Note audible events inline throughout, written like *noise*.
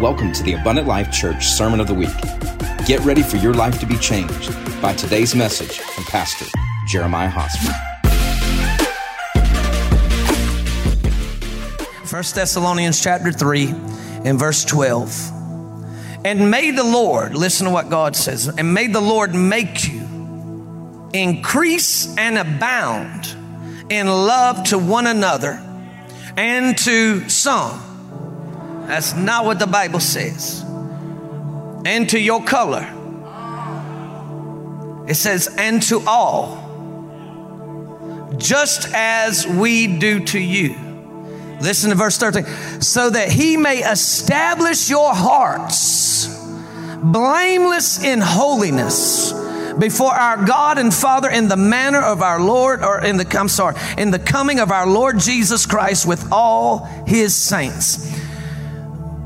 Welcome to the Abundant Life Church Sermon of the Week. Get ready for your life to be changed by today's message from Pastor Jeremiah Hosmer. 1 Thessalonians chapter 3 and verse 12. And may the Lord, listen to what God says, and may the Lord make you increase and abound in love to one another and to some that's not what the Bible says. And to your color. It says, and to all, just as we do to you. Listen to verse 13. So that he may establish your hearts blameless in holiness before our God and Father in the manner of our Lord, or in the, I'm sorry, in the coming of our Lord Jesus Christ with all his saints.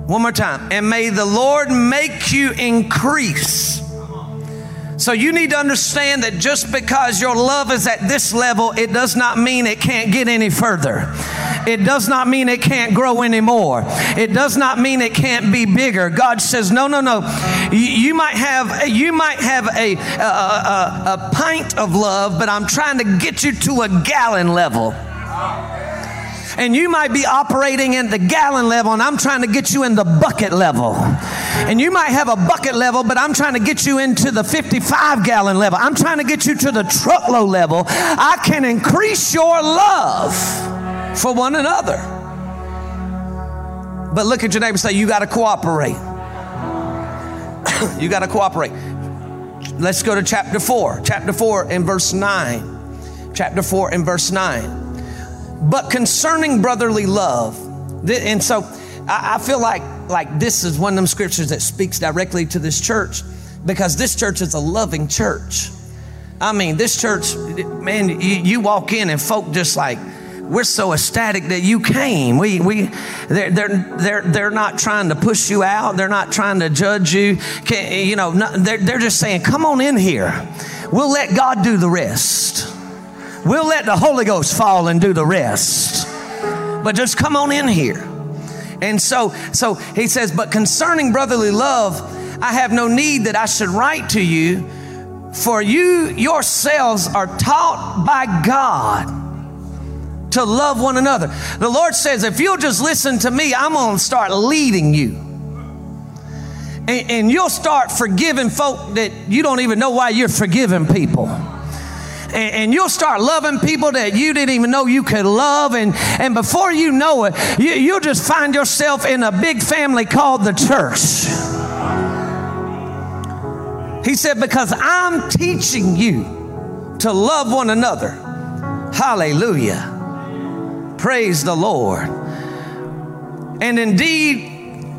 One more time. And may the Lord make you increase. So you need to understand that just because your love is at this level, it does not mean it can't get any further. It does not mean it can't grow anymore. It does not mean it can't be bigger. God says, no, no, no. You, might have you might have a, a, a, a pint of love, but I'm trying to get you to a gallon level. And you might be operating in the gallon level, and I'm trying to get you in the bucket level. And you might have a bucket level, but I'm trying to get you into the 55 gallon level. I'm trying to get you to the truckload level. I can increase your love for one another. But look at your neighbor and say, You got to cooperate. *coughs* you got to cooperate. Let's go to chapter 4. Chapter 4 and verse 9. Chapter 4 and verse 9. But concerning brotherly love, and so I feel like like this is one of them scriptures that speaks directly to this church because this church is a loving church. I mean, this church, man, you, you walk in and folk just like, we're so ecstatic that you came. We, we, they're, they're, they're, they're not trying to push you out. They're not trying to judge you. Can, you know, they're, they're just saying, come on in here. We'll let God do the rest. We'll let the Holy Ghost fall and do the rest. But just come on in here. And so, so he says, but concerning brotherly love, I have no need that I should write to you, for you yourselves are taught by God to love one another. The Lord says, if you'll just listen to me, I'm going to start leading you. And, and you'll start forgiving folk that you don't even know why you're forgiving people and, and, you'll start loving people that you didn't even know you could love. And, and before you know it, you, you'll just find yourself in a big family called the church. He said, Because I'm teaching you to love one another. Hallelujah. Praise the Lord. And indeed,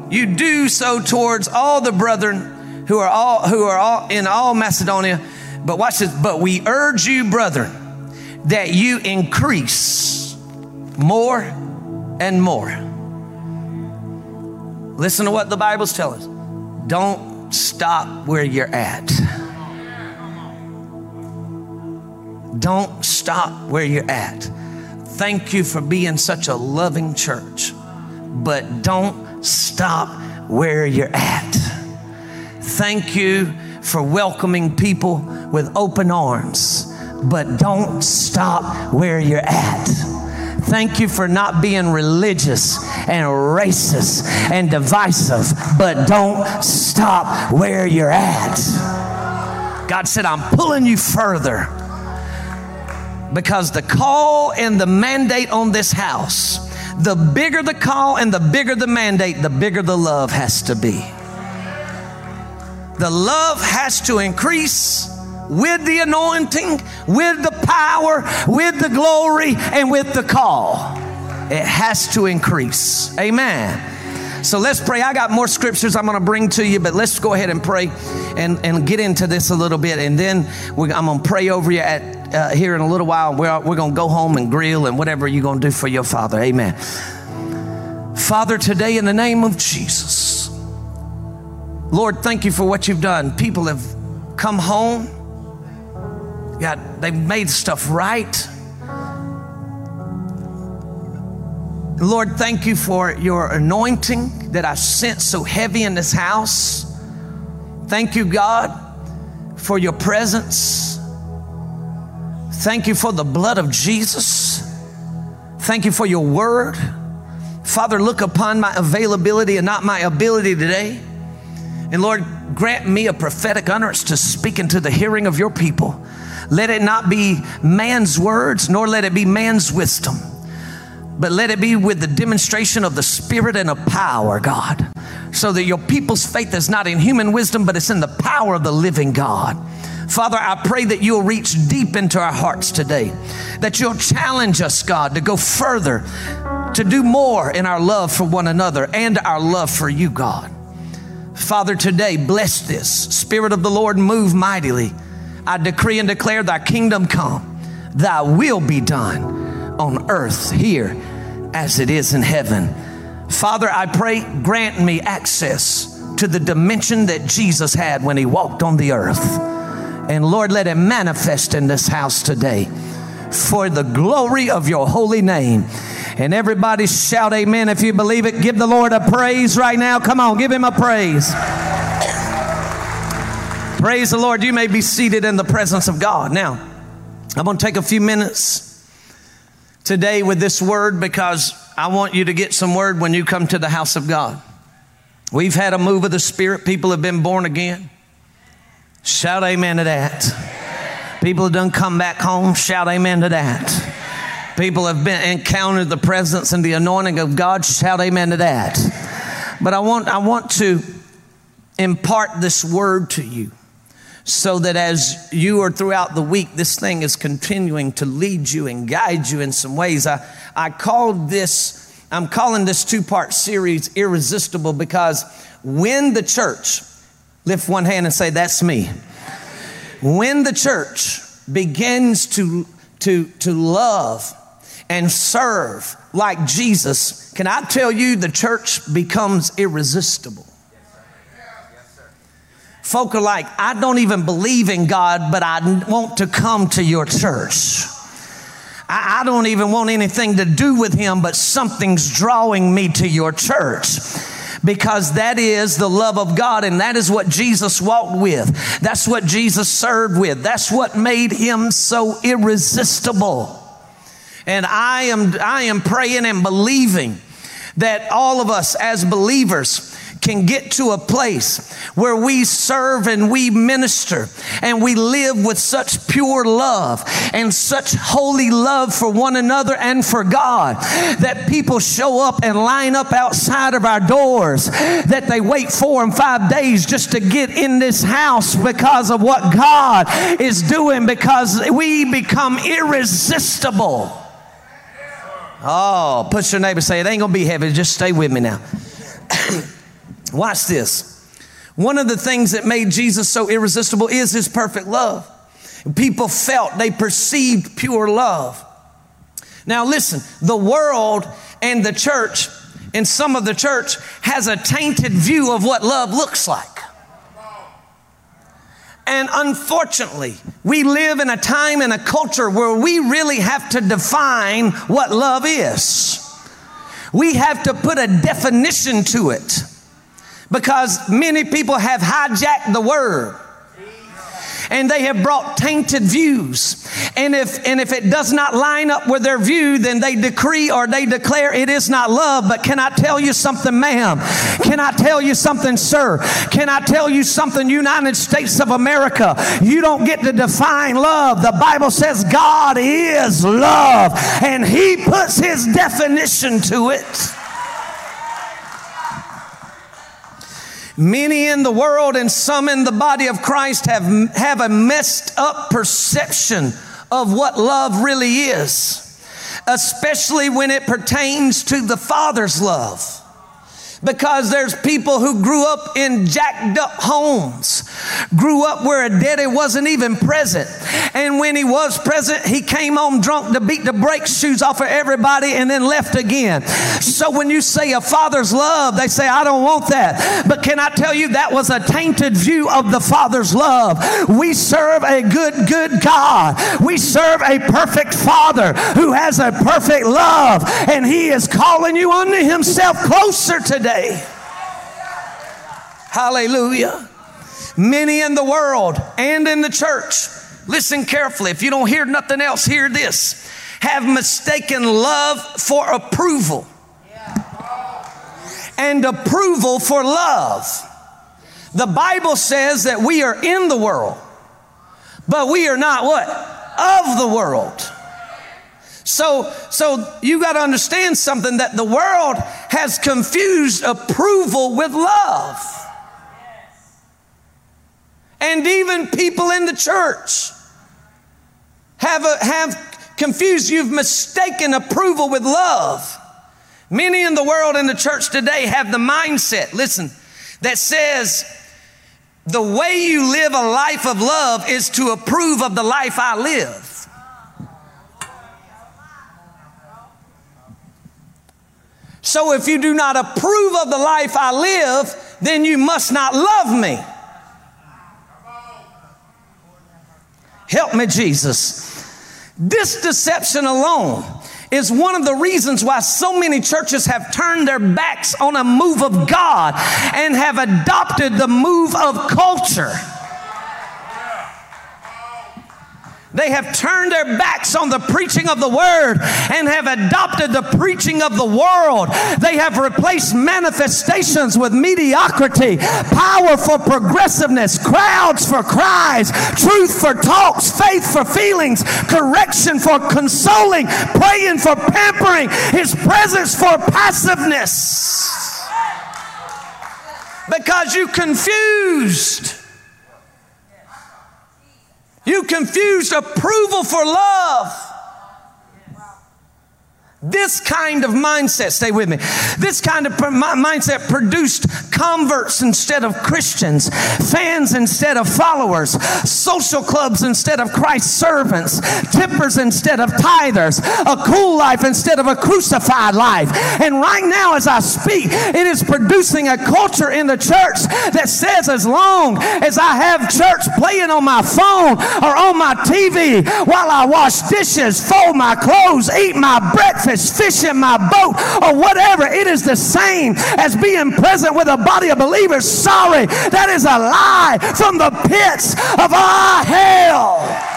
you do so towards all the brethren who are all who are all in all Macedonia but watch this. But we urge you, brethren, that you increase more and more. Listen to what the Bible's telling us. Don't stop where you're at. Don't stop where you're at. Thank you for being such a loving church, but don't stop where you're at. Thank you for welcoming people with open arms, but don't stop where you're at. Thank you for not being religious and racist and divisive, but don't stop where you're at. God said, I'm pulling you further because the call and the mandate on this house, the bigger the call and the bigger the mandate, the bigger the love has to be. The love has to increase with the anointing, with the power, with the glory, and with the call. It has to increase. Amen. So let's pray. I got more scriptures I'm going to bring to you, but let's go ahead and pray and, and get into this a little bit. And then I'm going to pray over you at, uh, here in a little while. We're, we're going to go home and grill and whatever you're going to do for your Father. Amen. Father, today in the name of Jesus, Lord, thank you for what you've done. People have come home God, they've made stuff right. Lord, thank you for your anointing that I sense so heavy in this house. Thank you, God, for your presence. Thank you for the blood of Jesus. Thank you for your word. Father, look upon my availability and not my ability today. And Lord, grant me a prophetic utterance to speak into the hearing of your people. Let it not be man's words, nor let it be man's wisdom, but let it be with the demonstration of the Spirit and of power, God, so that your people's faith is not in human wisdom, but it's in the power of the living God. Father, I pray that you'll reach deep into our hearts today, that you'll challenge us, God, to go further, to do more in our love for one another and our love for you, God. Father, today, bless this. Spirit of the Lord, move mightily. I decree and declare thy kingdom come, thy will be done on earth here as it is in heaven. Father, I pray, grant me access to the dimension that Jesus had when he walked on the earth. And Lord, let it manifest in this house today for the glory of your holy name. And everybody shout amen if you believe it. Give the Lord a praise right now. Come on, give him a praise. Praise the Lord. You may be seated in the presence of God. Now, I'm going to take a few minutes today with this word because I want you to get some word when you come to the house of God. We've had a move of the Spirit. People have been born again. Shout amen to that. People have done come back home. Shout amen to that. People have been encountered the presence and the anointing of God. Shout amen to that. But I want, I want to impart this word to you so that as you are throughout the week, this thing is continuing to lead you and guide you in some ways. I, I called this, I'm calling this two part series irresistible because when the church, lift one hand and say, That's me. When the church begins to, to, to love and serve like Jesus, can I tell you the church becomes irresistible? Folk are like, I don't even believe in God, but I want to come to your church. I, I don't even want anything to do with him, but something's drawing me to your church because that is the love of God and that is what Jesus walked with. That's what Jesus served with. That's what made him so irresistible. And I am, I am praying and believing that all of us as believers can get to a place where we serve and we minister and we live with such pure love and such holy love for one another and for God that people show up and line up outside of our doors, that they wait four and five days just to get in this house because of what God is doing because we become irresistible. Oh, push your neighbor, say, it ain't gonna be heavy, just stay with me now. *coughs* Watch this. One of the things that made Jesus so irresistible is his perfect love. People felt, they perceived pure love. Now, listen, the world and the church, and some of the church, has a tainted view of what love looks like. And unfortunately, we live in a time and a culture where we really have to define what love is. We have to put a definition to it because many people have hijacked the word and they have brought tainted views. And if and if it does not line up with their view, then they decree or they declare it is not love. But can I tell you something, ma'am? Can I tell you something, sir? Can I tell you something, United States of America? You don't get to define love. The Bible says God is love, and He puts His definition to it. Many in the world and some in the body of Christ have, have a messed up perception of what love really is, especially when it pertains to the Father's love because there's people who grew up in jacked up homes, grew up where a daddy wasn't even present. And when he was present, he came home drunk to beat the brake shoes off of everybody and then left again. So when you say a father's love, they say, I don't want that. But can I tell you, that was a tainted view of the father's love. We serve a good, good God. We serve a perfect father who has a perfect love, and he is calling you unto himself closer today today. Hallelujah. Many in the world and in the church, listen carefully. If you don't hear nothing else, hear this. Have mistaken love for approval and approval for love. The Bible says that we are in the world, but we are not what? Of the world. So, so you got to understand something that the world has confused approval with love. And even people in the church have, a, have confused. You've mistaken approval with love. Many in the world in the church today have the mindset, listen, that says the way you live a life of love is to approve of the life I live. So if you do not approve of the life I live, then you must not love me. Help me, Jesus. This deception alone is one of the reasons why so many churches have turned their backs on a move of God and have adopted the move of culture. They have turned their backs on the preaching of the word and have adopted the preaching of the world. They have replaced manifestations with mediocrity, power for progressiveness, crowds for cries, truth for talks, faith for feelings, correction for consoling, praying for pampering, his presence for passiveness. Because you confused you confused approval for love. This kind of mindset, stay with me. This kind of mindset produced converts instead of Christians, fans instead of followers, social clubs instead of Christ's servants, tippers instead of tithers, a cool life instead of a crucified life. And right now, as I speak, it is producing a culture in the church that says, as long as I have church playing on my phone or on my TV while I wash dishes, fold my clothes, eat my breakfast, fish in my boat, or whatever. It is the same as being present with a body of believers. Sorry, that is a lie from the pits of our hell.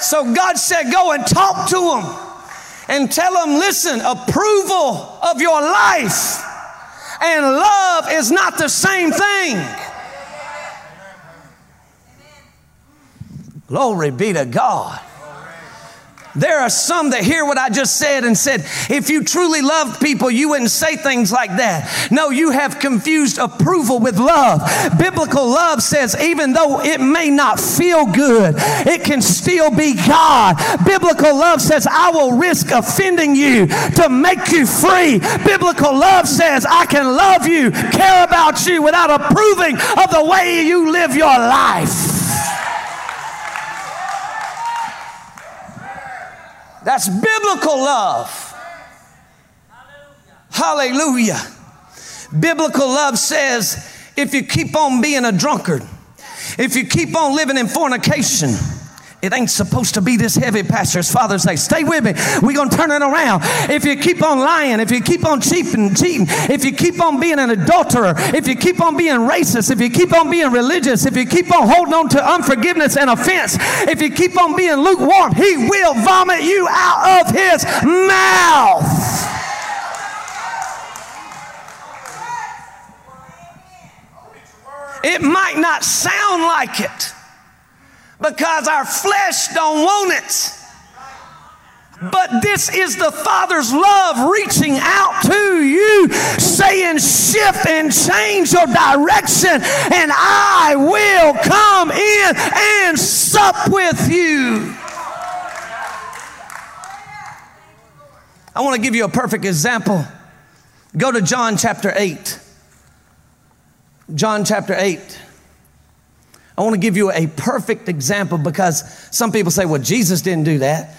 So God said, Go and talk to them and tell them, listen, approval of your life and love is not the same thing. Glory be to God. There are some that hear what I just said and said, if you truly loved people, you wouldn't say things like that. No, you have confused approval with love. Biblical love says, even though it may not feel good, it can still be God. Biblical love says, I will risk offending you to make you free. Biblical love says, I can love you, care about you without approving of the way you live your life. That's biblical love. Hallelujah. Biblical love says if you keep on being a drunkard, if you keep on living in fornication, it ain't supposed to be this heavy, Pastor's father say, stay with me. We're going to turn it around. If you keep on lying, if you keep on cheating, cheating, if you keep on being an adulterer, if you keep on being racist, if you keep on being religious, if you keep on holding on to unforgiveness and offense, if you keep on being lukewarm, he will vomit you out of his mouth. It might not sound like it because our flesh don't want it. But this is the Father's love reaching out to you, saying, Shift and change your direction, and I will come in and sup with you. I want to give you a perfect example. Go to John chapter 8. John chapter 8. I want to give you a perfect example because some people say, well, Jesus didn't do that.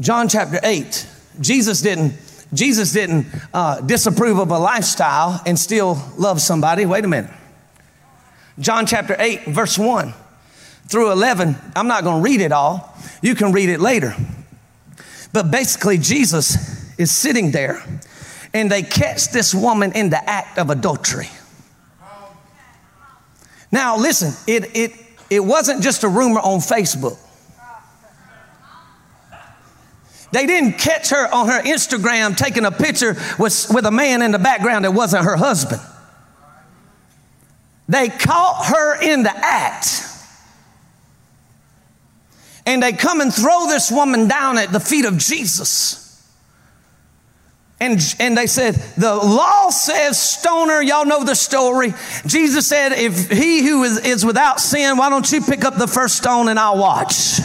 John chapter 8, Jesus didn't. Jesus didn't uh, disapprove of a lifestyle and still love somebody. Wait a minute. John chapter 8, verse 1 through 11. I'm not going to read it all. You can read it later. But basically, Jesus is sitting there and they catch this woman in the act of adultery. Now, listen, it, it, it wasn't just a rumor on Facebook. They didn't catch her on her Instagram taking a picture with, with a man in the background that wasn't her husband. They caught her in the act. And they come and throw this woman down at the feet of Jesus. And, and they said, The law says, stoner, y'all know the story. Jesus said, If he who is, is without sin, why don't you pick up the first stone and I'll watch?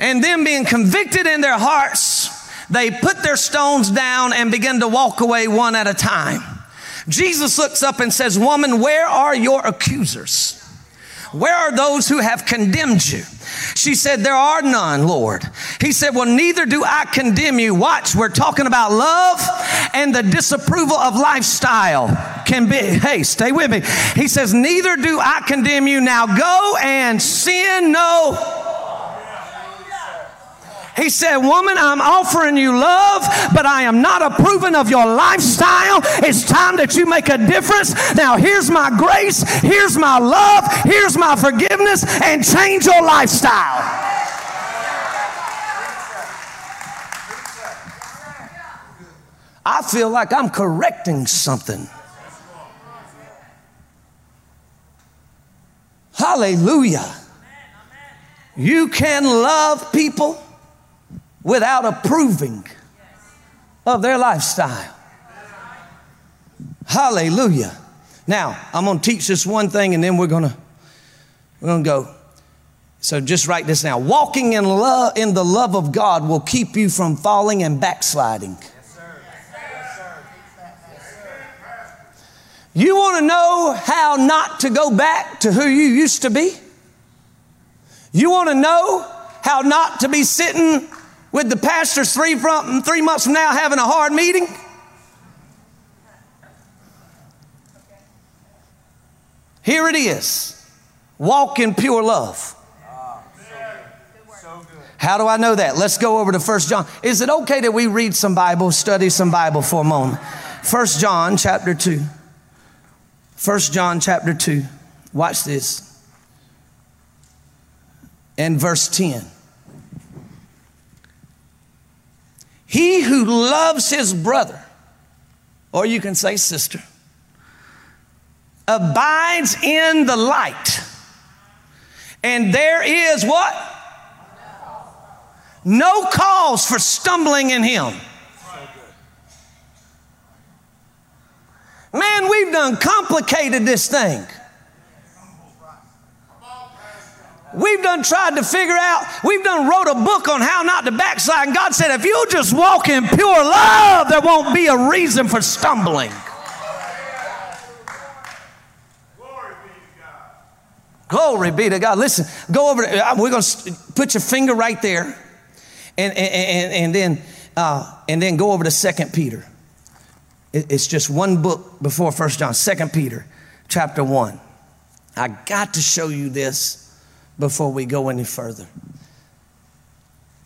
And then being convicted in their hearts, they put their stones down and begin to walk away one at a time. Jesus looks up and says, Woman, where are your accusers? Where are those who have condemned you? She said, There are none, Lord. He said, Well, neither do I condemn you. Watch, we're talking about love and the disapproval of lifestyle can be. Hey, stay with me. He says, Neither do I condemn you. Now go and sin no he said, Woman, I'm offering you love, but I am not approving of your lifestyle. It's time that you make a difference. Now, here's my grace, here's my love, here's my forgiveness, and change your lifestyle. I feel like I'm correcting something. Hallelujah. You can love people without approving of their lifestyle. Hallelujah. Now, I'm going to teach this one thing and then we're going to we're going to go. So just write this now. Walking in love in the love of God will keep you from falling and backsliding. You want to know how not to go back to who you used to be? You want to know how not to be sitting with the pastors three, from, three months from now having a hard meeting? Here it is walk in pure love. How do I know that? Let's go over to First John. Is it okay that we read some Bible, study some Bible for a moment? First John chapter 2. First John chapter 2. Watch this. And verse 10. He who loves his brother, or you can say sister, abides in the light. And there is what? No cause for stumbling in him. Man, we've done complicated this thing. We've done tried to figure out, we've done wrote a book on how not to backslide. And God said, if you'll just walk in pure love, there won't be a reason for stumbling. Glory be to God. Glory be to God. Listen, go over. To, uh, we're going to put your finger right there, and and, and, and then uh, and then go over to Second Peter. It's just one book before First John. Second Peter, chapter one. I got to show you this before we go any further.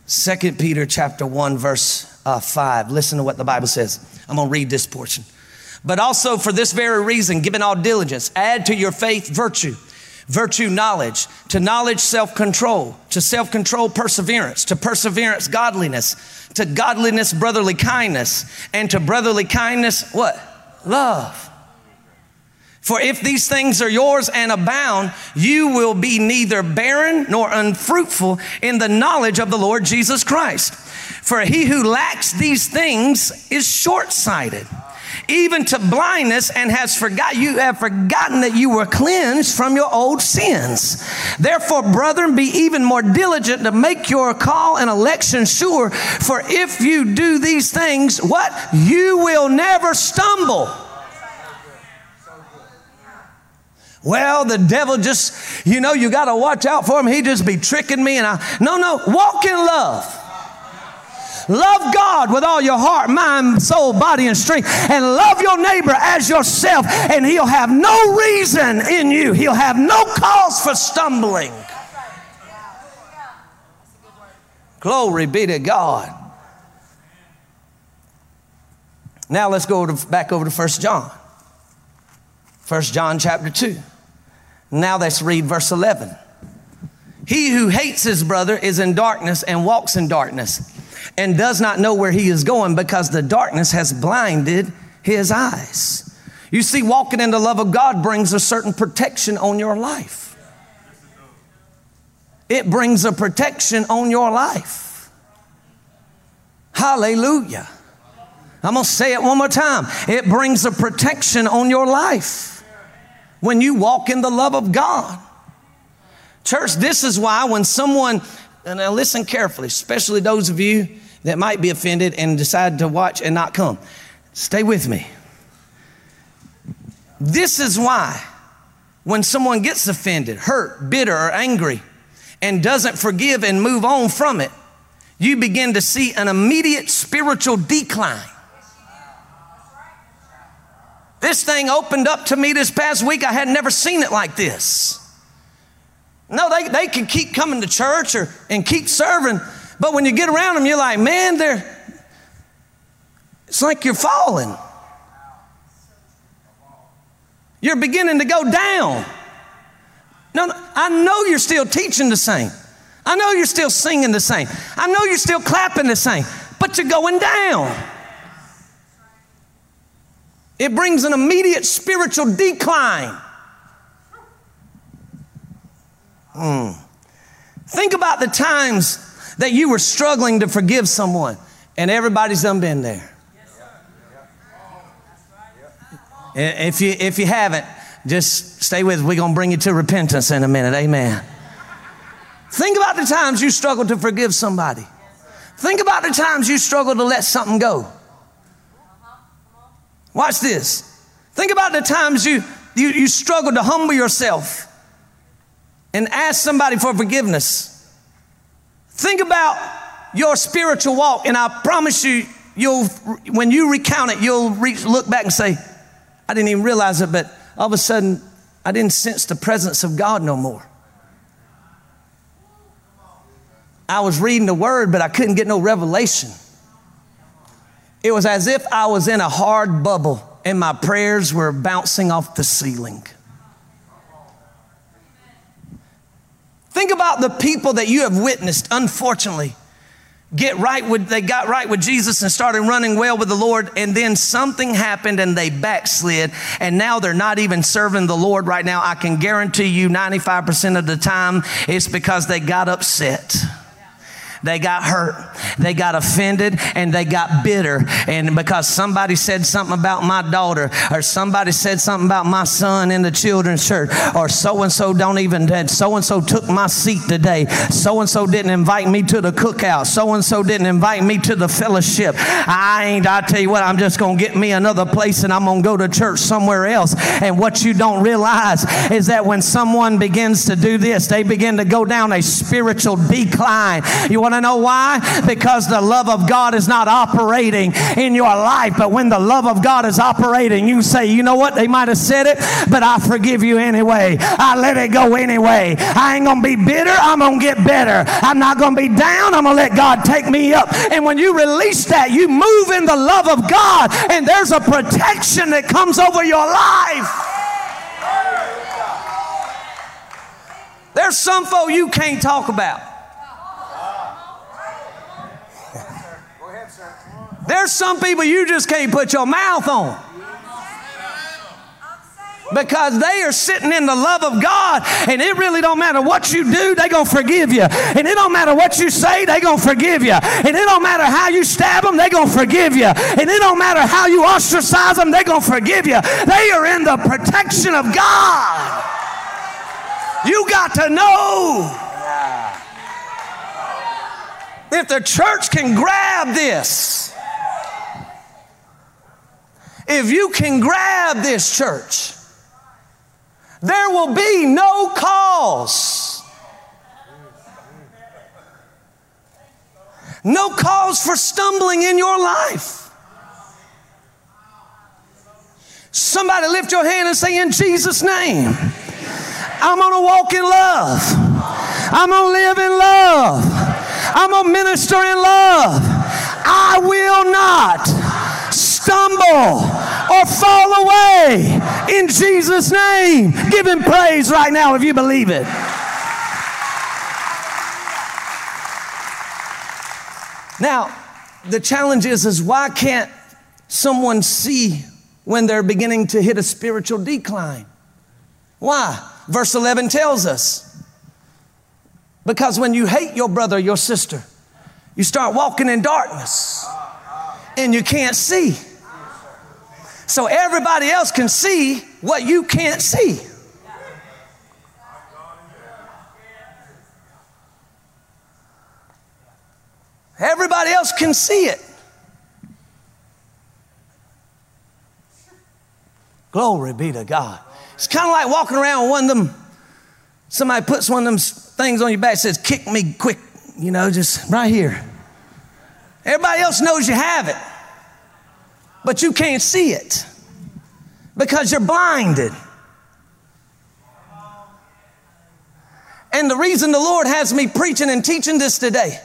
Second Peter chapter 1 verse uh, 5. Listen to what the Bible says. I'm going to read this portion. But also for this very reason, given all diligence, add to your faith virtue, virtue knowledge, to knowledge self-control, to self-control perseverance, to perseverance godliness, to godliness brotherly kindness, and to brotherly kindness what? Love. For if these things are yours and abound, you will be neither barren nor unfruitful in the knowledge of the Lord Jesus Christ. For he who lacks these things is short sighted, even to blindness, and has forgot you have forgotten that you were cleansed from your old sins. Therefore, brethren, be even more diligent to make your call and election sure. For if you do these things, what? You will never stumble. Well, the devil just, you know, you got to watch out for him. He just be tricking me. And I, no, no, walk in love. Love God with all your heart, mind, soul, body, and strength, and love your neighbor as yourself, and he'll have no reason in you. He'll have no cause for stumbling. Glory be to God. Now let's go to, back over to 1 John. 1 John chapter 2. Now let's read verse 11. He who hates his brother is in darkness and walks in darkness and does not know where he is going because the darkness has blinded his eyes. You see, walking in the love of God brings a certain protection on your life. It brings a protection on your life. Hallelujah. I'm going to say it one more time. It brings a protection on your life when you walk in the love of God. Church, this is why when someone, and now listen carefully, especially those of you that might be offended and decide to watch and not come, stay with me. This is why when someone gets offended, hurt, bitter, or angry, and doesn't forgive and move on from it, you begin to see an immediate spiritual decline. This thing opened up to me this past week. I had never seen it like this. No, they, they can keep coming to church or, and keep serving, but when you get around them, you're like, man, they're, it's like you're falling. You're beginning to go down. No, no, I know you're still teaching the same. I know you're still singing the same. I know you're still clapping the same, but you're going down. It brings an immediate spiritual decline. Hmm. Think about the times that you were struggling to forgive someone, and everybody's done been there. If you, if you haven't, just stay with us. We're going to bring you to repentance in a minute. Amen. Think about the times you struggled to forgive somebody. Think about the times you struggled to let something go. Watch this. Think about the times you, you, you struggled to humble yourself and ask somebody for forgiveness. Think about your spiritual walk, and I promise you, you'll when you recount it, you'll reach, look back and say, "I didn't even realize it," but all of a sudden, I didn't sense the presence of God no more. I was reading the Word, but I couldn't get no revelation. It was as if I was in a hard bubble and my prayers were bouncing off the ceiling. Think about the people that you have witnessed, unfortunately, get right with, they got right with Jesus and started running well with the Lord, and then something happened and they backslid, and now they're not even serving the Lord right now. I can guarantee you 95% of the time it's because they got upset. They got hurt. They got offended and they got bitter. And because somebody said something about my daughter or somebody said something about my son in the children's church or so and so don't even, so and so took my seat today. So and so didn't invite me to the cookout. So and so didn't invite me to the fellowship. I ain't, I tell you what, I'm just going to get me another place and I'm going to go to church somewhere else. And what you don't realize is that when someone begins to do this, they begin to go down a spiritual decline. You want want to know why? Because the love of God is not operating in your life. But when the love of God is operating, you say, you know what? They might have said it, but I forgive you anyway. I let it go anyway. I ain't going to be bitter. I'm going to get better. I'm not going to be down. I'm going to let God take me up. And when you release that, you move in the love of God, and there's a protection that comes over your life. There's some folk you can't talk about. There's some people you just can't put your mouth on. Because they are sitting in the love of God and it really don't matter what you do they gonna forgive you. And it don't matter what you say they gonna forgive you. And it don't matter how you stab them they gonna forgive you. And it don't matter how you ostracize them they gonna forgive you. They are in the protection of God. You got to know if the church can grab this if you can grab this church, there will be no cause. No cause for stumbling in your life. Somebody lift your hand and say, In Jesus' name, I'm to walk in love. I'm to live in love. I'm to minister in love. I will not stumble or fall away in Jesus' name. Give him praise right now if you believe it. Now, the challenge is, is why can't someone see when they're beginning to hit a spiritual decline? Why? Verse 11 tells us. Because when you hate your brother, your sister, you start walking in darkness and you can't see. So everybody else can see what you can't see. Everybody else can see it. Glory be to God. It's kind of like walking around with one of them, somebody puts one of them things on your back says, kick me quick, you know, just right here. Everybody else knows you have it, but you can't see it because you're blinded. And the reason the Lord has me preaching and teaching this today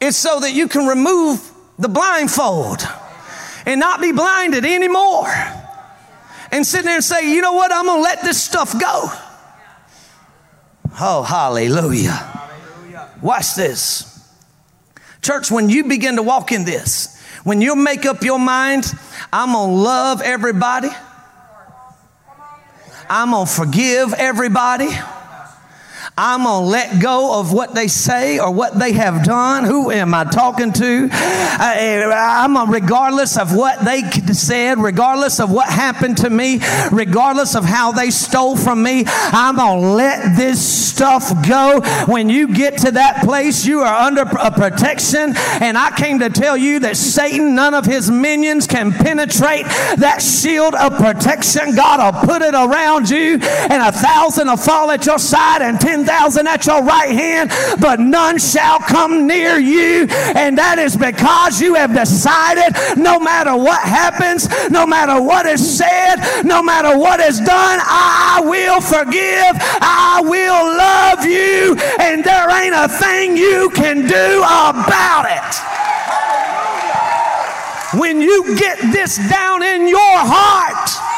is so that you can remove the blindfold and not be blinded anymore. And sit there and say, you know what, I'm gonna let this stuff go. Oh, hallelujah. Watch this. Church, when you begin to walk in this, when you make up your mind, I'm gonna love everybody, I'm gonna forgive everybody. I'm going to let go of what they say or what they have done. Who am I talking to? Uh, eh, I'm a, regardless of what they said, regardless of what happened to me, regardless of how they stole from me, I'm going to let this stuff go. When you get to that place, you are under a protection. And I came to tell you that Satan, none of his minions can penetrate that shield of protection. God will put it around you, and a thousand will fall at your side, and ten 10,000 at your right hand, but none shall come near you. And that is because you have decided no matter what happens, no matter what is said, no matter what is done, I will forgive, I will love you, and there ain't a thing you can do about it. When you get this down in your heart,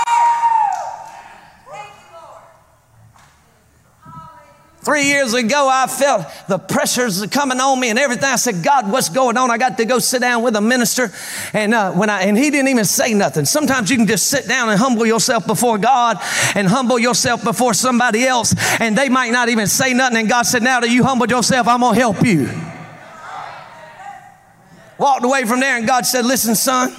Three years ago, I felt the pressures coming on me and everything. I said, God, what's going on? I got to go sit down with a minister. And, uh, when I, and he didn't even say nothing. Sometimes you can just sit down and humble yourself before God and humble yourself before somebody else. And they might not even say nothing. And God said, now that you humbled yourself, I'm going to help you. Walked away from there and God said, listen, son,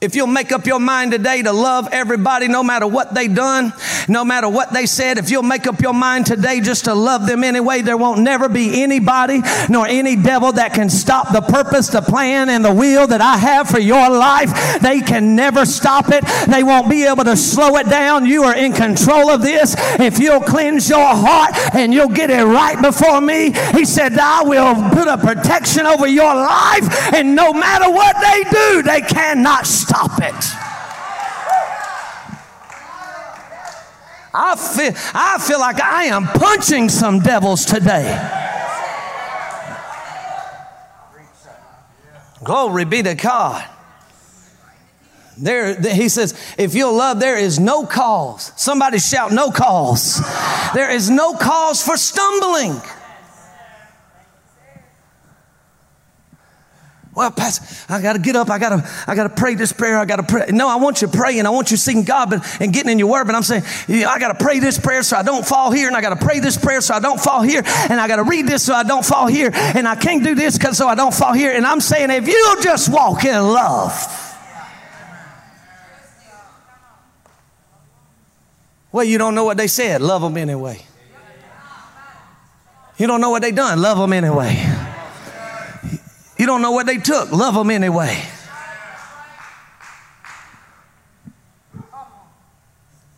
if you'll make up your mind today to love everybody, no matter what they done, no matter what they said, if you'll make up your mind today just to love them anyway, there won't never be anybody nor any devil that can stop the purpose, the plan, and the will that I have for your life. They can never stop it. They won't be able to slow it down. You are in control of this. If you'll cleanse your heart and you'll get it right before me, he said, I will put a protection over your life, and no matter what they do, they cannot stop stop it. I feel, I feel like I am punching some devils today. Glory be to God. There, he says, if you'll love, there is no cause. Somebody shout, no cause. There is no cause for stumbling. Well, Pastor, I got to get up. I got to, I got to pray this prayer. I got to pray. No, I want you praying. I want you seeking God but, and getting in your word. But I'm saying, yeah, I got to pray this prayer so I don't fall here. And I got to pray this prayer so I don't fall here. And I got to read this so I don't fall here. And I can't do this because so I don't fall here. And I'm saying, if you'll just walk in love. Well, you don't know what they said. Love them anyway. You don't know what they done. Love them anyway. You don't know what they took. Love them anyway.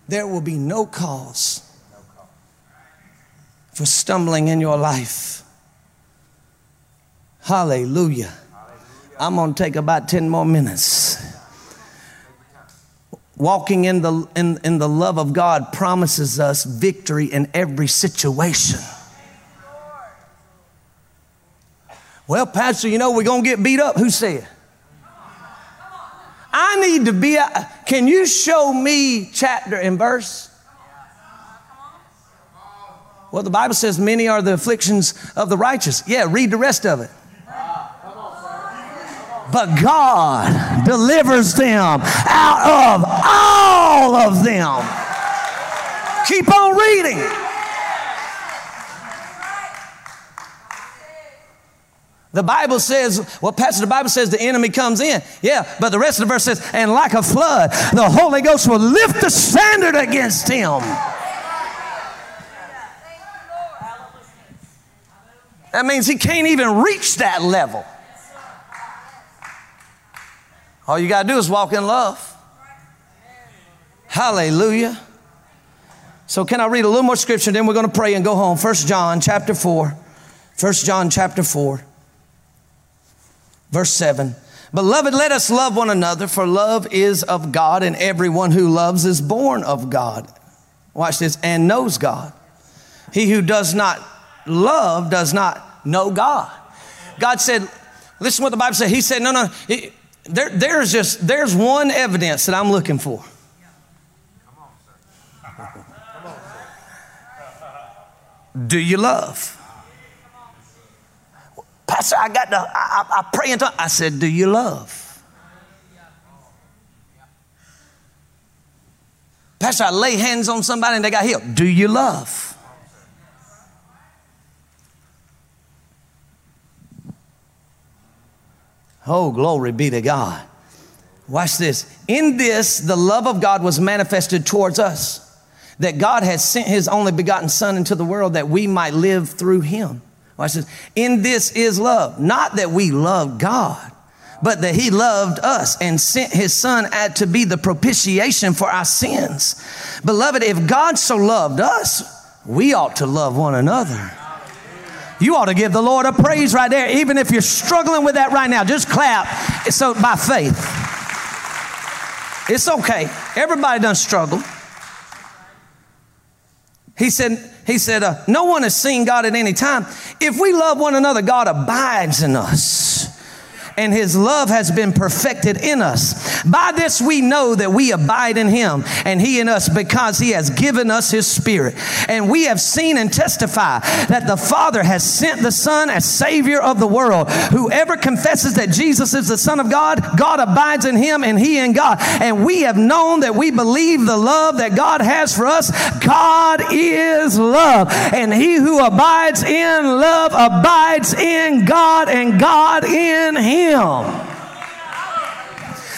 There will be no cause for stumbling in your life. Hallelujah. I'm going to take about 10 more minutes. Walking in the, in, in the love of God promises us victory in every situation. Well, Pastor, you know we're going to get beat up. Who said? I need to be, a, can you show me chapter and verse? Well, the Bible says many are the afflictions of the righteous. Yeah, read the rest of it. But God delivers them out of all of them. Keep on reading. The Bible says, well, Pastor, the Bible says the enemy comes in. Yeah, but the rest of the verse says, and like a flood, the Holy Ghost will lift the standard against him. That means he can't even reach that level. All you got to do is walk in love. Hallelujah. So can I read a little more scripture then we're going to pray and go home. First John chapter 4. First John chapter 4. Verse 7. Beloved, let us love one another, for love is of God, and everyone who loves is born of God. Watch this, and knows God. He who does not love does not know God. God said, listen what the Bible said. He said, no, no, there, there's just, there's one evidence that I'm looking for. Do you love? Pastor, I got to, I, I, I pray into, I said, Do you love? Pastor, I lay hands on somebody and they got healed. Do you love? Oh, glory be to God. Watch this. In this, the love of God was manifested towards us, that God has sent his only begotten Son into the world that we might live through him. Watch this. In this is love. Not that we love God, but that he loved us and sent his son to be the propitiation for our sins. Beloved, if God so loved us, we ought to love one another. You ought to give the Lord a praise right there, even if you're struggling with that right now. Just clap. So by faith. It's okay. Everybody doesn't struggle. He said, he said, uh, No one has seen God at any time. If we love one another, God abides in us and his love has been perfected in us. By this we know that we abide in him and he in us because he has given us his spirit. And we have seen and testify that the Father has sent the Son as Savior of the world. Whoever confesses that Jesus is the Son of God, God abides in him and he in God. And we have known that we believe the love that God has for us. God is love. And he who abides in love abides in God and God in him him.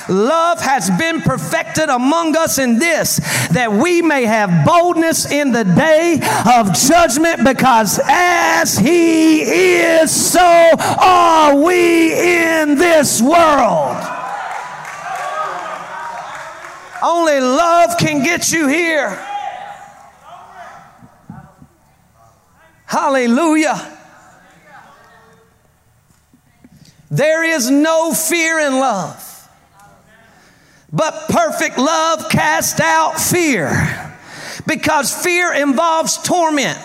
Love has been perfected among us in this, that we may have boldness in the day of judgment, because as He is, so are we in this world. Only love can get you here. Hallelujah. There is no fear in love, but perfect love casts out fear because fear involves torment.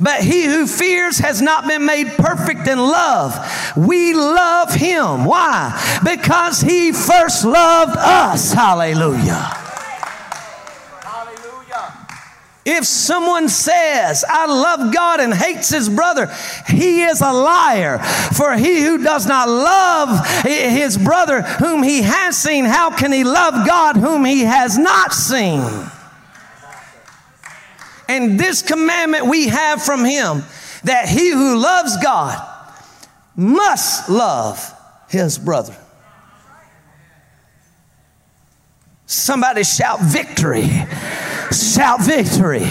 But he who fears has not been made perfect in love. We love him. Why? Because he first loved us. Hallelujah. If someone says, I love God and hates his brother, he is a liar. For he who does not love his brother whom he has seen, how can he love God whom he has not seen? And this commandment we have from him that he who loves God must love his brother. Somebody shout victory. Shout victory.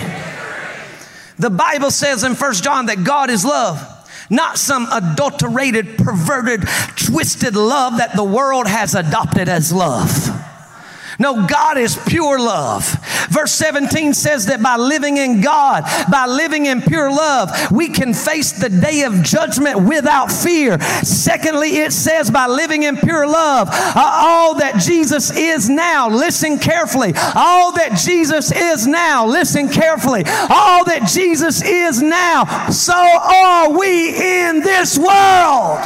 The Bible says in First John that God is love not some adulterated, perverted, twisted love that the world has adopted as love. No, God is pure love. Verse 17 says that by living in God, by living in pure love, we can face the day of judgment without fear. Secondly, it says by living in pure love, uh, all that Jesus is now, listen carefully, all that Jesus is now, listen carefully, all that Jesus is now, so are we in this world.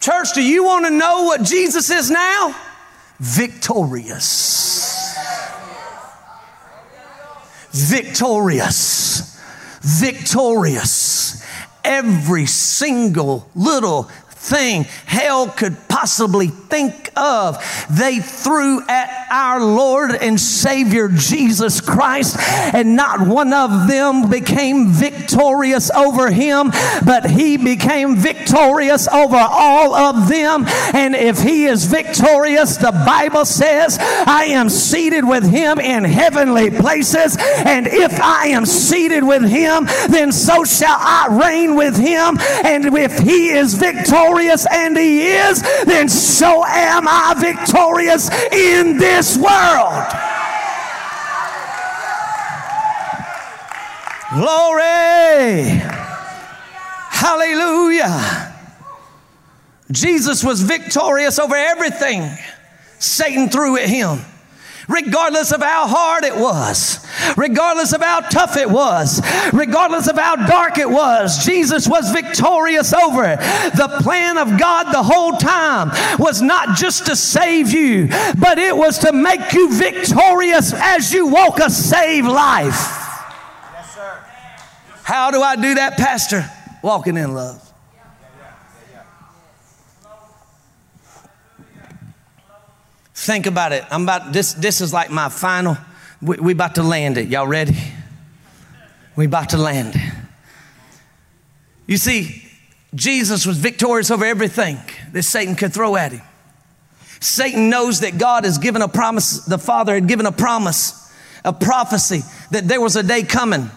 Church, do you want to know what Jesus is now? Victorious. Victorious. Victorious. Every single little thing hell could possibly think of, they threw at our Lord and Savior Jesus Christ, and not one of them became victorious over him, but he became victorious over all of them. And if he is victorious, the Bible says, I am seated with him in heavenly places, and if I am seated with him, then so shall I reign with him. And if he is victorious, and he is, then so am I victorious in this world. Glory. Hallelujah. Jesus was victorious over everything Satan threw at him regardless of how hard it was, regardless of how tough it was, regardless of how dark it was. Jesus was victorious over it. The plan of God the whole time was not just to save you, but it was to make you victorious as you walk a saved life. Yes, sir. How do I do that, Pastor? Walking in love. Think about it. I'm about this. This is like my final. We, we about to land it. Y'all ready? We about to land. You see, Jesus was victorious over everything that Satan could throw at him. Satan knows that God has given a promise. The Father had given a promise, a prophecy that there was a day coming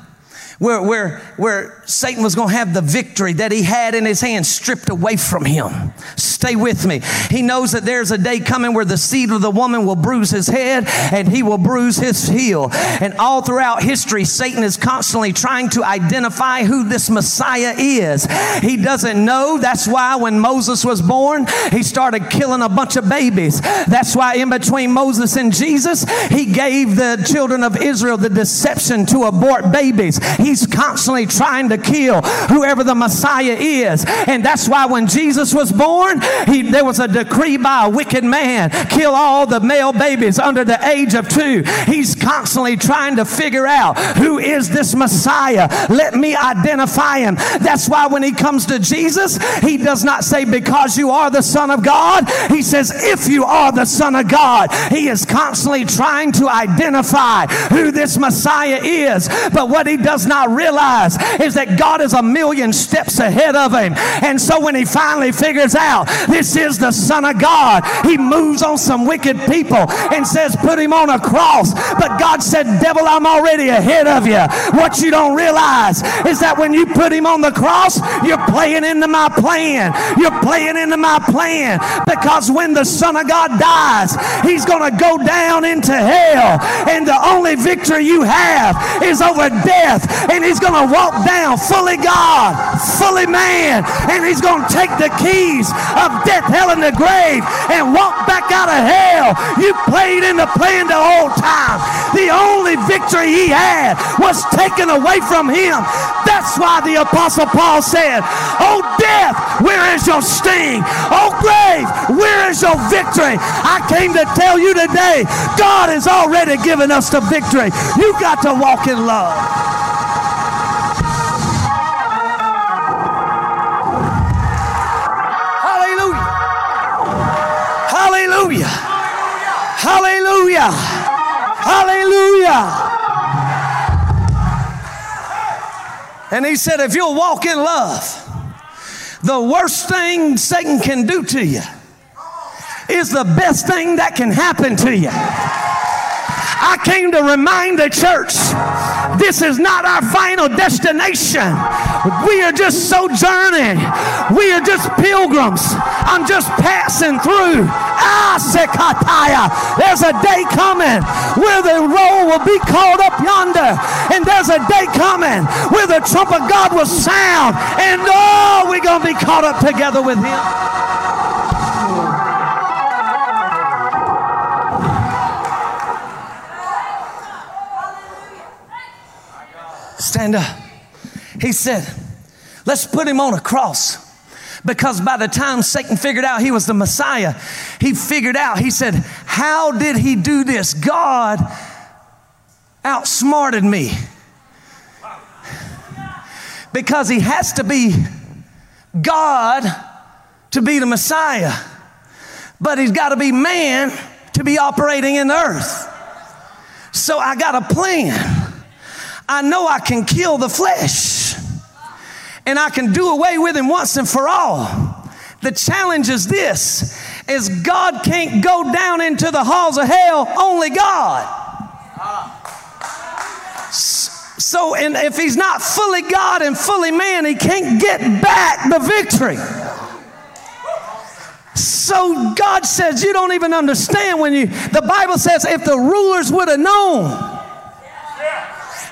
where, where, where Satan was going to have the victory that he had in his hand stripped away from him. Stay with me. He knows that there's a day coming where the seed of the woman will bruise his head and he will bruise his heel. And all throughout history, Satan is constantly trying to identify who this Messiah is. He doesn't know. That's why when Moses was born, he started killing a bunch of babies. That's why in between Moses and Jesus, he gave the children of Israel the deception to abort babies. He he's constantly trying to kill whoever the Messiah is. And that's why when Jesus was born, he, there was a decree by a wicked man kill all the male babies under the age of two. He's constantly trying to figure out who is this Messiah. Let me identify him. That's why when he comes to Jesus, he does not say, Because you are the Son of God. He says, If you are the Son of God. He is constantly trying to identify who this Messiah is. But what he does not not realize is that God is a million steps ahead of him. And so when he finally figures out this is the Son of God, he moves on some wicked people and says, Put him on a cross. But God said, Devil, I'm already ahead of you. What you don't realize is that when you put him on the cross, you're playing into my plan. You're playing into my plan because when the Son of God dies, he's going to go down into hell. And the only victory you have is over death and he's going to walk down fully God, fully man, and he's going to take the keys of death, hell, and the grave and walk back out of hell. You played in the plan the whole time. The only victory he had was taken away from him. That's why the Apostle Paul said, Oh, death, where is your sting? Oh, grave, where is your victory? I came to tell you today, God has already given us the victory. You got to walk in love. Hallelujah. Hallelujah. And he said, if you'll walk in love, the worst thing Satan can do to you is the best thing that can happen to you. I came to remind the church this is not our final destination. We are just sojourning. We are just pilgrims. I'm just passing through. Ah, there's a day coming where the roll will be called up yonder. And there's a day coming where the trump of God will sound. And oh, we're going to be caught up together with him. Stand up. He said, Let's put him on a cross. Because by the time Satan figured out he was the Messiah, he figured out, he said, How did he do this? God outsmarted me. Because he has to be God to be the Messiah, but he's got to be man to be operating in the earth. So I got a plan. I know I can kill the flesh and I can do away with him once and for all. The challenge is this is God can't go down into the halls of hell, only God. So, and if he's not fully God and fully man, he can't get back the victory. So God says, You don't even understand when you, the Bible says, if the rulers would have known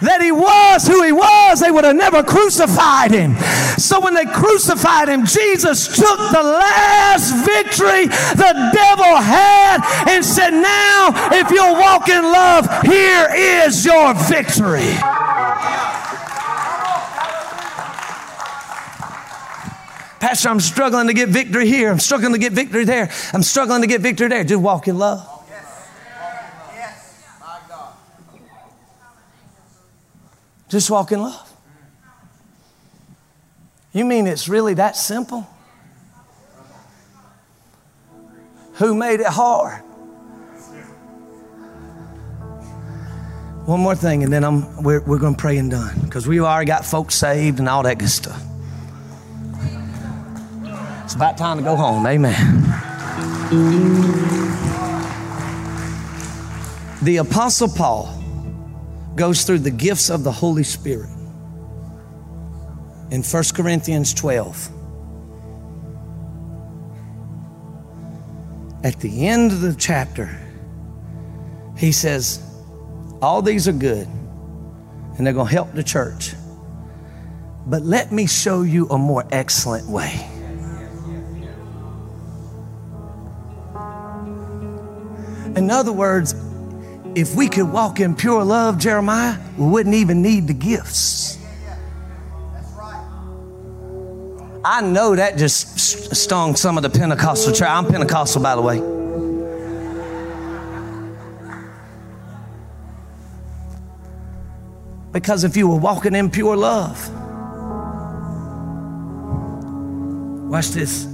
that he was who he was, they would have never crucified him. So when they crucified him, Jesus took the last victory the devil had and said, Now, if you'll walk in love, here is your victory. Pastor, I'm struggling to get victory here. I'm struggling to get victory there. I'm struggling to get victory there. Just walk in love. Just walk in love. You mean it's really that simple? Who made it hard? One more thing, and then I'm, we're, we're going to pray and done because we've already got folks saved and all that good stuff. It's about time to go home. Amen. The Apostle Paul goes through the gifts of the Holy Spirit in 1 Corinthians 12. At the end of the chapter, he says, All these are good and they're going to help the church. But let me show you a more excellent way. In other words, if we could walk in pure love, Jeremiah, we wouldn't even need the gifts. I know that just stung some of the Pentecostal church. I'm Pentecostal, by the way. Because if you were walking in pure love, watch this.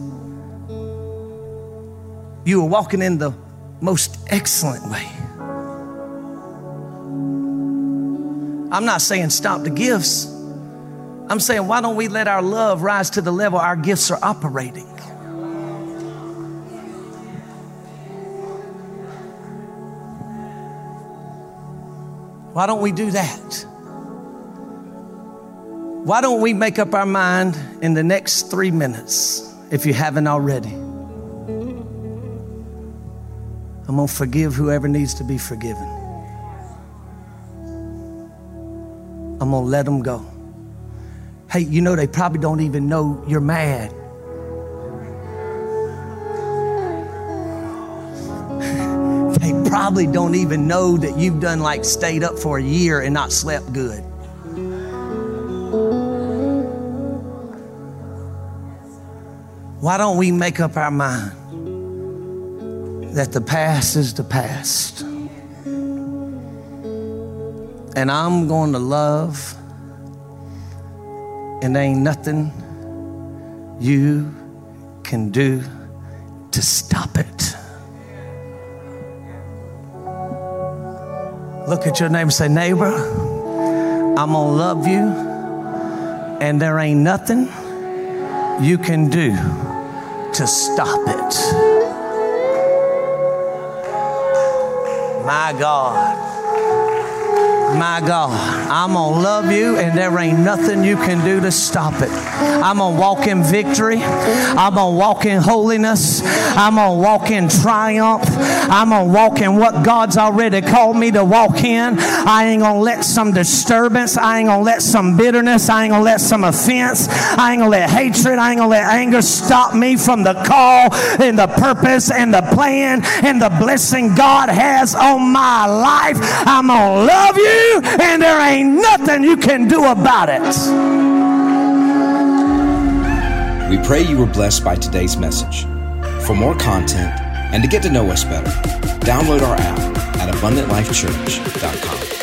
You were walking in the most excellent way. I'm not saying stop the gifts. I'm saying, why don't we let our love rise to the level our gifts are operating? Why don't we do that? Why don't we make up our mind in the next three minutes, if you haven't already? I'm going to forgive whoever needs to be forgiven. I'm going to let them go. Hey, you know, they probably don't even know you're mad. *laughs* they probably don't even know that you've done like stayed up for a year and not slept good. Why don't we make up our mind that the past is the past? And I'm going to love, and ain't nothing you can do to stop it. Look at your neighbor say, Neighbor, I'm going to love you, and there ain't nothing you can do to stop it. My God. My God, I'm going to love you, and there ain't nothing you can do to stop it. I'm going to walk in victory. I'm going to walk in holiness. I'm going to walk in triumph. I'm going to walk in what God's already called me to walk in. I ain't going to let some disturbance, I ain't going to let some bitterness, I ain't going to let some offense, I ain't going to let hatred, I ain't going to let anger stop me from the call and the purpose and the plan and the blessing God has on my life. I'm going to love you and there ain't nothing you can do about it. We pray you were blessed by today's message. For more content and to get to know us better, download our app at abundantlifechurch.com.